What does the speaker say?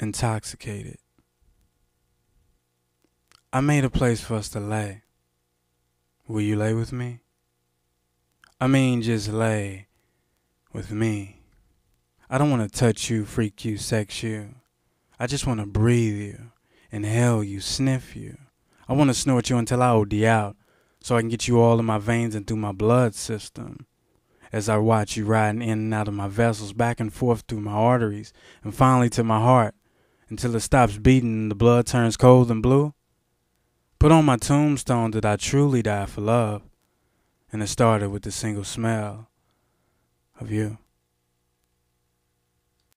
intoxicated. I made a place for us to lay. Will you lay with me? I mean, just lay with me. I don't want to touch you, freak you, sex you. I just want to breathe you, inhale you, sniff you. I want to snort you until I OD out so I can get you all in my veins and through my blood system. As I watch you riding in and out of my vessels, back and forth through my arteries, and finally to my heart, until it stops beating and the blood turns cold and blue. Put on my tombstone that I truly died for love, and it started with the single smell of you.